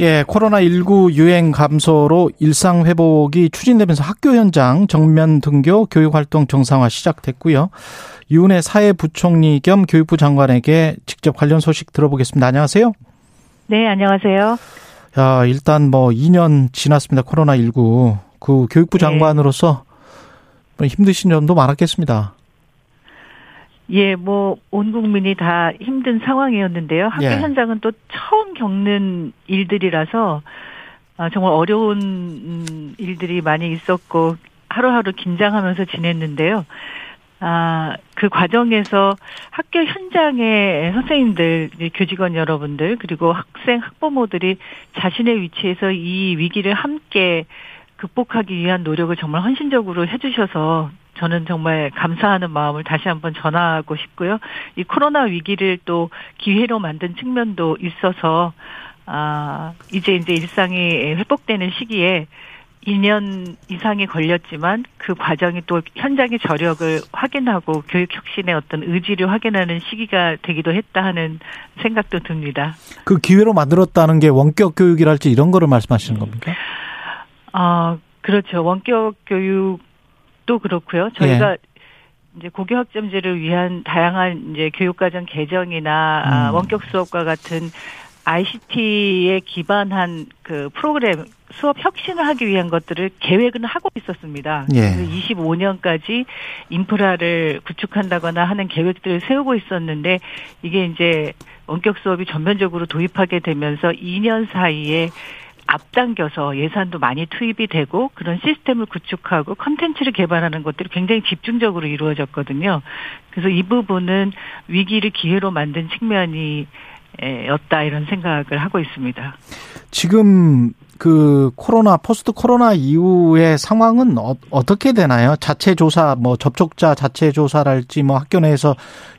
예, 코로나19 유행 감소로 일상 회복이 추진되면서 학교 현장 정면 등교 교육 활동 정상화 시작됐고요. 유은혜 사회부총리 겸 교육부 장관에게 직접 관련 소식 들어보겠습니다. 안녕하세요. 네, 안녕하세요. 야, 일단 뭐 2년 지났습니다. 코로나19. 그 교육부 네. 장관으로서 네. 힘드신 점도 많았겠습니다. 예, 뭐, 온 국민이 다 힘든 상황이었는데요. 학교 예. 현장은 또 처음 겪는 일들이라서, 아, 정말 어려운 음, 일들이 많이 있었고, 하루하루 긴장하면서 지냈는데요. 아, 그 과정에서 학교 현장의 선생님들, 교직원 여러분들, 그리고 학생, 학부모들이 자신의 위치에서 이 위기를 함께 극복하기 위한 노력을 정말 헌신적으로 해주셔서 저는 정말 감사하는 마음을 다시 한번 전하고 싶고요. 이 코로나 위기를 또 기회로 만든 측면도 있어서 아 이제 이제 일상이 회복되는 시기에 2년 이상이 걸렸지만 그 과정이 또 현장의 저력을 확인하고 교육 혁신의 어떤 의지를 확인하는 시기가 되기도 했다 하는 생각도 듭니다. 그 기회로 만들었다는 게 원격 교육이랄지 이런 거를 말씀하시는 겁니까? 아, 그렇죠. 원격 교육 도 그렇고요. 저희가 예. 이제 고교 학점제를 위한 다양한 이제 교육과정 개정이나 아, 음. 원격 수업과 같은 ICT에 기반한 그 프로그램 수업 혁신을 하기 위한 것들을 계획은 하고 있었습니다. 예. 25년까지 인프라를 구축한다거나 하는 계획들을 세우고 있었는데 이게 이제 원격 수업이 전면적으로 도입하게 되면서 2년 사이에 앞당겨서 예산도 많이 투입이 되고 그런 시스템을 구축하고 컨텐츠를 개발하는 것들이 굉장히 집중적으로 이루어졌거든요. 그래서 이 부분은 위기를 기회로 만든 측면이 였다 이런 생각을 하고 있습니다. 지금 그 코로나 포스트 코로나 이후의 상황은 어, 떻게 되나요? 자체 조사 뭐 접촉자 자체 조사랄지 뭐 학교 내에서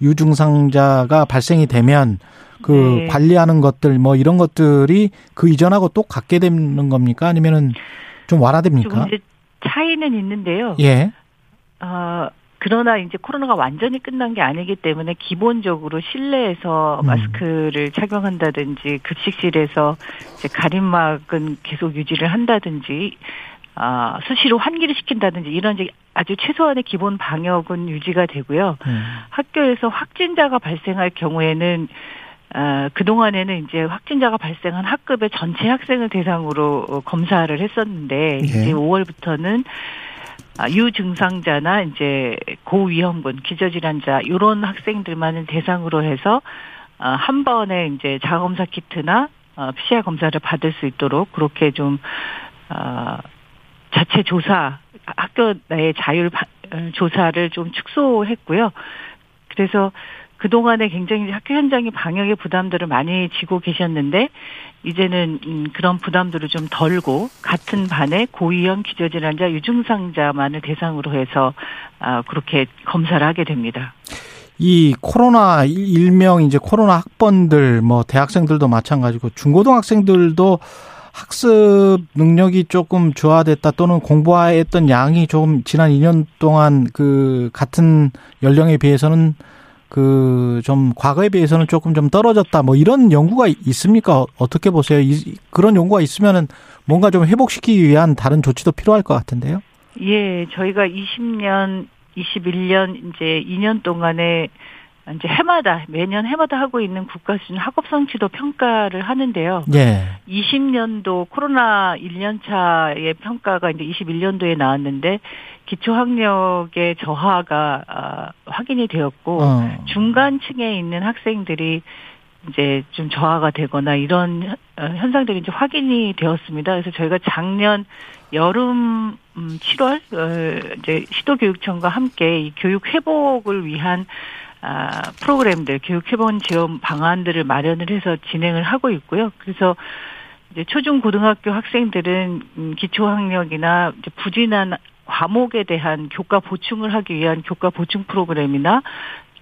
유증상자가 발생이 되면 그 네. 관리하는 것들 뭐 이런 것들이 그 이전하고 또 같게 되는 겁니까? 아니면은 좀 완화됩니까? 이제 차이는 있는데요. 예. 어, 그러나 이제 코로나가 완전히 끝난 게 아니기 때문에 기본적으로 실내에서 음. 마스크를 착용한다든지 급식실에서 이제 가림막은 계속 유지를 한다든지 아, 수시로 환기를 시킨다든지 이런 이제 아주 최소한의 기본 방역은 유지가 되고요. 음. 학교에서 확진자가 발생할 경우에는 어, 그동안에는 이제 확진자가 발생한 학급의 전체 학생을 대상으로 어, 검사를 했었는데, 예. 이제 5월부터는 아, 유증상자나 이제 고위험군, 기저질환자, 요런 학생들만을 대상으로 해서, 어, 한 번에 이제 자검사 키트나, 어, PCR 검사를 받을 수 있도록 그렇게 좀, 어, 자체 조사, 학교 내의 자율 어, 조사를 좀 축소했고요. 그래서 그동안에 굉장히 학교 현장이 방역의 부담들을 많이 지고 계셨는데 이제는 음, 그런 부담들을 좀 덜고 같은 반에 고위험 기저질환자 유증상자만을 대상으로 해서 아 그렇게 검사를 하게 됩니다. 이 코로나 일명 이제 코로나 학번들 뭐 대학생들도 마찬가지고 중고등학생들도 학습 능력이 조금 저하됐다 또는 공부했던 양이 조금 지난 2년 동안 그 같은 연령에 비해서는 그 좀 과거에 비해서는 조금 좀 떨어졌다 뭐 이런 연구가 있습니까? 어떻게 보세요? 이, 그런 연구가 있으면은 뭔가 좀 회복시키기 위한 다른 조치도 필요할 것 같은데요. 예, 저희가 20년, 21년 이제 2년 동안에 이제 해마다 매년 해마다 하고 있는 국가 수준 학업 성취도 평가를 하는데요. 예. 20년도 코로나 1년 차의 평가가 이제 21년도에 나왔는데 기초학력의 저하가 아, 확인이 되었고 어. 중간층에 있는 학생들이 이제 좀 저하가 되거나 이런 어, 현상들이 이제 확인이 되었습니다. 그래서 저희가 작년 여름 7월 음, 어, 이제 시도교육청과 함께 이 교육 회복을 위한 아, 프로그램들, 교육 회원 지원 방안들을 마련을 해서 진행을 하고 있고요. 그래서 이제 초중 고등학교 학생들은 음, 기초 학력이나 이제 부진한 과목에 대한 교과 보충을 하기 위한 교과 보충 프로그램이나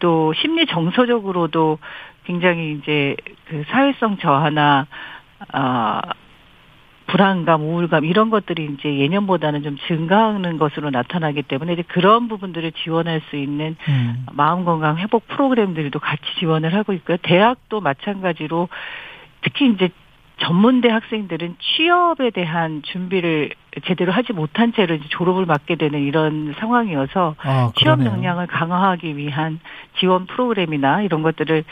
또 심리 정서적으로도 굉장히 이제 그 사회성 저하나 아 불안감, 우울감 이런 것들이 이제 예년보다는 좀 증가하는 것으로 나타나기 때문에 이제 그런 부분들을 지원할 수 있는 음. 마음 건강 회복 프로그램들도 같이 지원을 하고 있고요. 대학도 마찬가지로 특히 이제 전문대 학생들은 취업에 대한 준비를 제대로 하지 못한 채로 이제 졸업을 맞게 되는 이런 상황이어서 아, 취업. 역량을 강화하기 위한 지원 프로그램이나 이런 것들을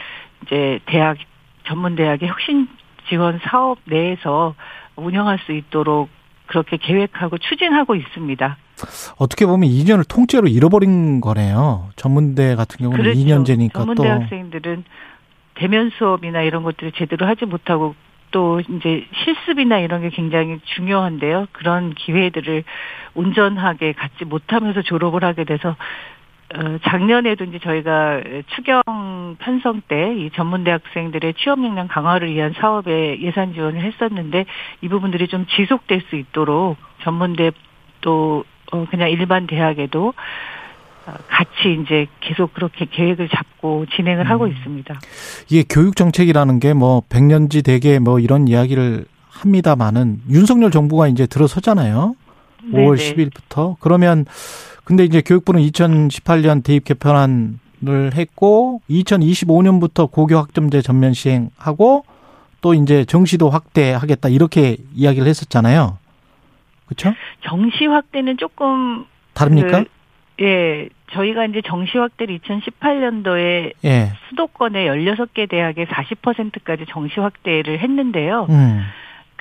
이제 대학 전문 대학의 혁신 지원 사업 내에서 운영할 수 있도록 그렇게 계획하고 추진하고 있습니다. 어떻게 보면 2년을 통째로 잃어버린 거네요. 전문대 같은 경우는 그렇죠. 2년제니까 전문대 또 학생들은 대면 수업이나 이런 것들을 제대로 하지 못하고 또 이제 실습이나 이런 게 굉장히 중요한데요. 그런 기회들을 온전하게 갖지 못하면서 졸업을 하게 돼서 어, 작년에도 이제 저희가 추경 편성 때 이 전문대 학생들의 취업 역량 강화를 위한 사업에 예산 지원을 했었는데 이 부분들이 좀 지속될 수 있도록 전문대 또 어, 그냥 일반 대학에도 어, 같이 이제 계속 그렇게 계획을 잡고 진행을 하고 음. 있습니다. 이게 교육 정책이라는 게 뭐 백년지 대계 뭐 이런 이야기를 합니다마는 윤석열 정부가 이제 들어서잖아요. 5월 네네. 10일부터. 그러면 근데 이제 교육부는 2018년 대입 개편안을 했고 2025년부터 고교 학점제 전면 시행하고 또 이제 정시도 확대하겠다 이렇게 이야기를 했었잖아요. 그렇죠? 정시 확대는 조금 다릅니까? 그, 예, 저희가 이제 정시 확대를 2018년도에 예. 수도권의 16개 대학의 40%까지 정시 확대를 했는데요. 음.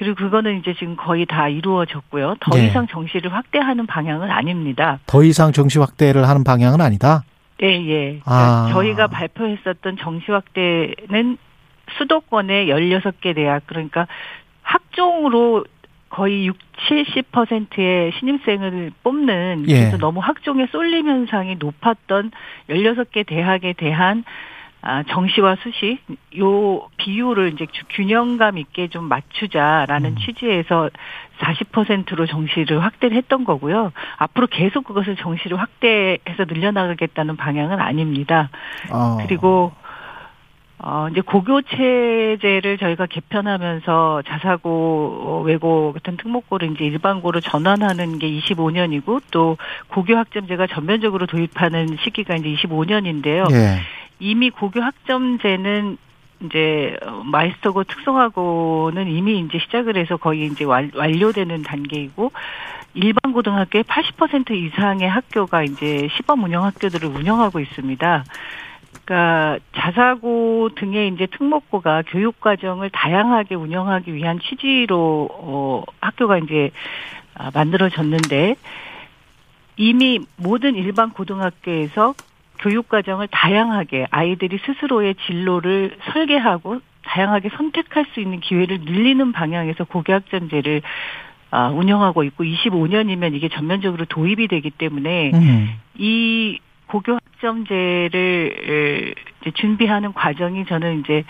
그리고 그거는 이제 지금 거의 다 이루어졌고요. 더 네. 이상 정시를 확대하는 방향은 아닙니다. 더 이상 정시 확대를 하는 방향은 아니다. 예, 예. 아. 그러니까 저희가 발표했었던 정시 확대는 수도권의 16개 대학 그러니까 학종으로 거의 6, 70%의 신입생을 뽑는 예. 그래서 너무 학종의 쏠림 현상이 높았던 16개 대학에 대한 아, 정시와 수시 요 비율을 이제 주- 균형감 있게 좀 맞추자라는 음. 취지에서 40%로 정시를 확대를 했던 거고요. 앞으로 계속 그것을 정시를 확대해서 늘려나가겠다는 방향은 아닙니다. 어. 그리고 어 이제 고교 체제를 저희가 개편하면서 자사고 외고 같은 특목고를 이제 일반고로 전환하는 게 25년이고 또 고교 학점제가 전면적으로 도입하는 시기가 이제 25년인데요. 예. 이미 고교 학점제는 이제 어, 마이스터고 특성화고는 이미 이제 시작을 해서 거의 이제 완, 완료되는 단계이고 일반 고등학교의 80% 이상의 학교가 이제 시범 운영 학교들을 운영하고 있습니다. 그러니까 자사고 등의 이제 특목고가 교육 과정을 다양하게 운영하기 위한 취지로 어 학교가 이제 아, 만들어졌는데 이미 모든 일반 고등학교에서 교육 과정을 다양하게 아이들이 스스로의 진로를 설계하고 다양하게 선택할 수 있는 기회를 늘리는 방향에서 고교학점제를 아, 운영하고 있고 25년이면 이게 전면적으로 도입이 되기 때문에 음. 이 고교 학점제를 이제 준비하는 과정이 저는 이제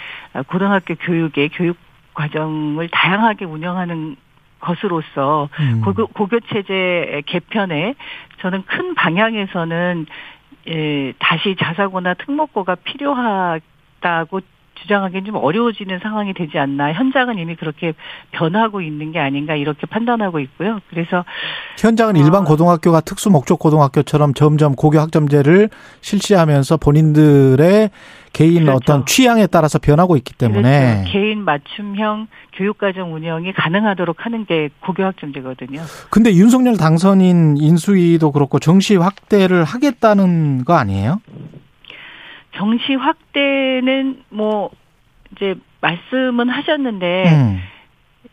고등학교 교육의 교육 과정을 다양하게 운영하는 것으로서 음. 고교, 고교 체제 개편에 저는 큰 방향에서는 예, 다시 자사고나 특목고가 필요하다고 주장하기는 좀 어려워지는 상황이 되지 않나. 현장은 이미 그렇게 변하고 있는 게 아닌가 이렇게 판단하고 있고요. 그래서 현장은 어. 일반 고등학교가 특수 목적 고등학교처럼 점점 고교 학점제를 실시하면서 본인들의 개인 그렇죠. 어떤 취향에 따라서 변하고 있기 때문에 그렇죠. 개인 맞춤형 교육과정 운영이 가능하도록 하는 게 고교 학점제거든요. 근데 윤석열 당선인 인수위도 그렇고 정시 확대를 하겠다는 거 아니에요? 정시 확대는 뭐 이제 말씀은 하셨는데 음.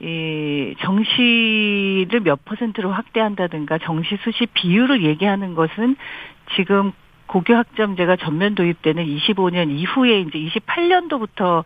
이 정시를 몇 퍼센트로 확대한다든가 정시 수시 비율을 얘기하는 것은 지금 고교 학점제가 전면 도입되는 25년 이후에 이제 28년도부터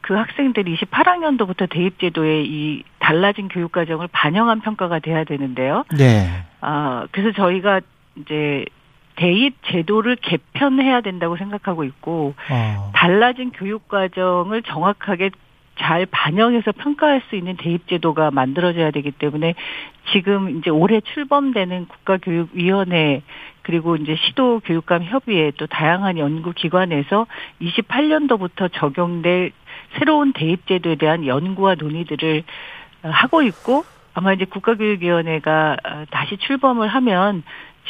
그 학생들이 28학년도부터 대입 제도에 이 달라진 교육 과정을 반영한 평가가 돼야 되는데요. 네. 아, 그래서 저희가 이제 대입 제도를 개편해야 된다고 생각하고 있고 어. 달라진 교육 과정을 정확하게 잘 반영해서 평가할 수 있는 대입 제도가 만들어져야 되기 때문에 지금 이제 올해 출범되는 국가교육위원회 그리고 이제 시도 교육감 협의회 또 다양한 연구 기관에서 28년도부터 적용될 새로운 대입 제도에 대한 연구와 논의들을 하고 있고 아마 이제 국가교육위원회가 다시 출범을 하면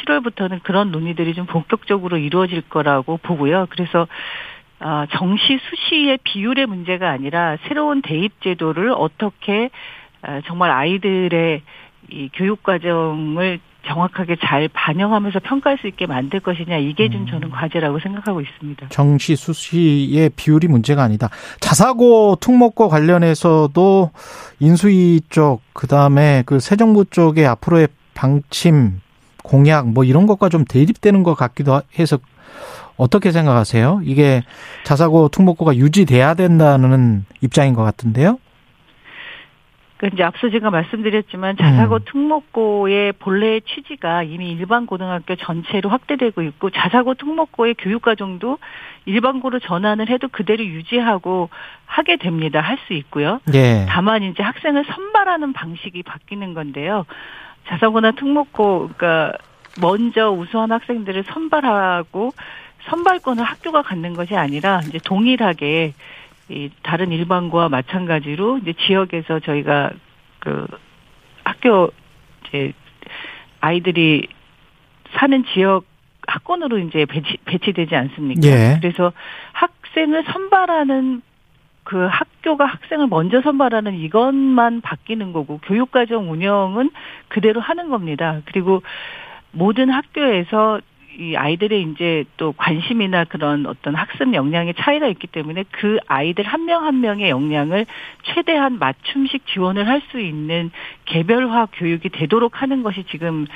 7월부터는 그런 논의들이 좀 본격적으로 이루어질 거라고 보고요. 그래서 아, 정시 수시의 비율의 문제가 아니라 새로운 대입 제도를 어떻게 아, 정말 아이들의 이 교육 과정을 정확하게 잘 반영하면서 평가할 수 있게 만들 것이냐 이게 좀 음. 저는 과제라고 생각하고 있습니다. 정시 수시의 비율이 문제가 아니다. 자사고 특목고 관련해서도 인수위 쪽 그다음에 그 새 정부 쪽의 앞으로의 방침 공약 뭐 이런 것과 좀 대립되는 것 같기도 해서 어떻게 생각하세요? 이게 자사고 특목고가 유지돼야 된다는 입장인 것 같은데요. 그 이제 앞서 제가 말씀드렸지만 자사고 음. 특목고의 본래의 취지가 이미 일반 고등학교 전체로 확대되고 있고 자사고 특목고의 교육 과정도 일반고로 전환을 해도 그대로 유지하고 하게 됩니다. 할 수 있고요. 예. 다만 이제 학생을 선발하는 방식이 바뀌는 건데요. 자사고나 특목고 그러니까 먼저 우수한 학생들을 선발하고 선발권을 학교가 갖는 것이 아니라 이제 동일하게 이 다른 일반고와 마찬가지로 이제 지역에서 저희가 그 학교 이제 아이들이 사는 지역 학권으로 이제 배치, 배치되지 않습니까? 예. 그래서 학생을 선발하는 그 학교가 학생을 먼저 선발하는 이것만 바뀌는 거고 교육과정 운영은 그대로 하는 겁니다. 그리고 모든 학교에서 이 아이들의 이제 또 관심이나 그런 어떤 학습 역량의 차이가 있기 때문에 그 아이들 한 명한 한 명의 역량을 최대한 맞춤식 지원을 할 수 있는 개별화 교육이 되도록 하는 것이 지금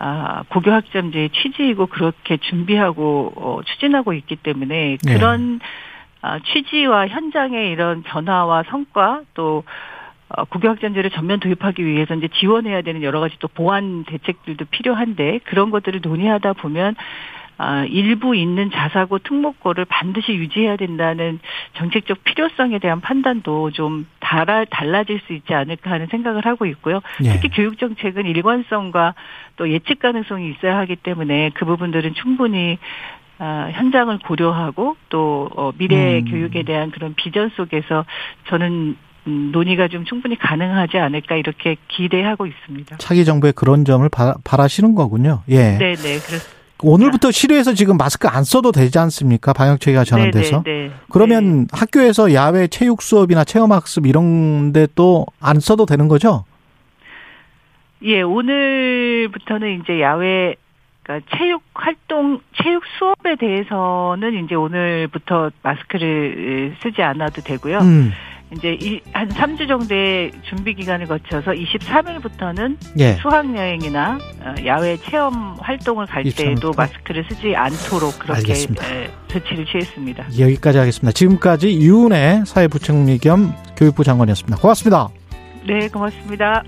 아, 고교학점제의 취지이고 그렇게 준비하고 어, 추진하고 있기 때문에 네. 그런 네. 아, 취지와 현장의 이런 변화와 성과 또 어, 국유학점제를 전면 도입하기 위해서 이제 지원해야 되는 여러 가지 또 보완 대책들도 필요한데 그런 것들을 논의하다 보면 아, 일부 있는 자사고 특목고를 반드시 유지해야 된다는 정책적 필요성에 대한 판단도 좀 달아, 달라질 수 있지 않을까 하는 생각을 하고 있고요. 예. 특히 교육 정책은 일관성과 또 예측 가능성이 있어야 하기 때문에 그 부분들은 충분히 아, 현장을 고려하고 또 어, 미래 음. 교육에 대한 그런 비전 속에서 저는 음, 논의가 좀 충분히 가능하지 않을까 이렇게 기대하고 있습니다. 차기 정부의 그런 점을 바, 바라시는 거군요. 예. 네, 네, 그렇습니다. 오늘부터 실외에서 지금 마스크 안 써도 되지 않습니까? 방역 체계가 전환돼서. 네, 네, 네. 그러면 네. 학교에서 야외 체육 수업이나 체험 학습 이런 데 또 안 써도 되는 거죠? 예, 오늘부터는 이제 야외 그러니까 체육 활동, 체육 수업에 대해서는 이제 오늘부터 마스크를 쓰지 않아도 되고요. 음. 이제 한 3주 정도의 준비 기간을 거쳐서 23일부터는 예. 수학 여행이나 어, 야외 체험 활동을 갈 때에도 마스크를 쓰지 않도록 그렇게 알겠습니다. 조치를 취했습니다. 여기까지 하겠습니다. 지금까지 이은혜 사회부총리 겸 교육부 장관이었습니다. 고맙습니다. 네, 고맙습니다.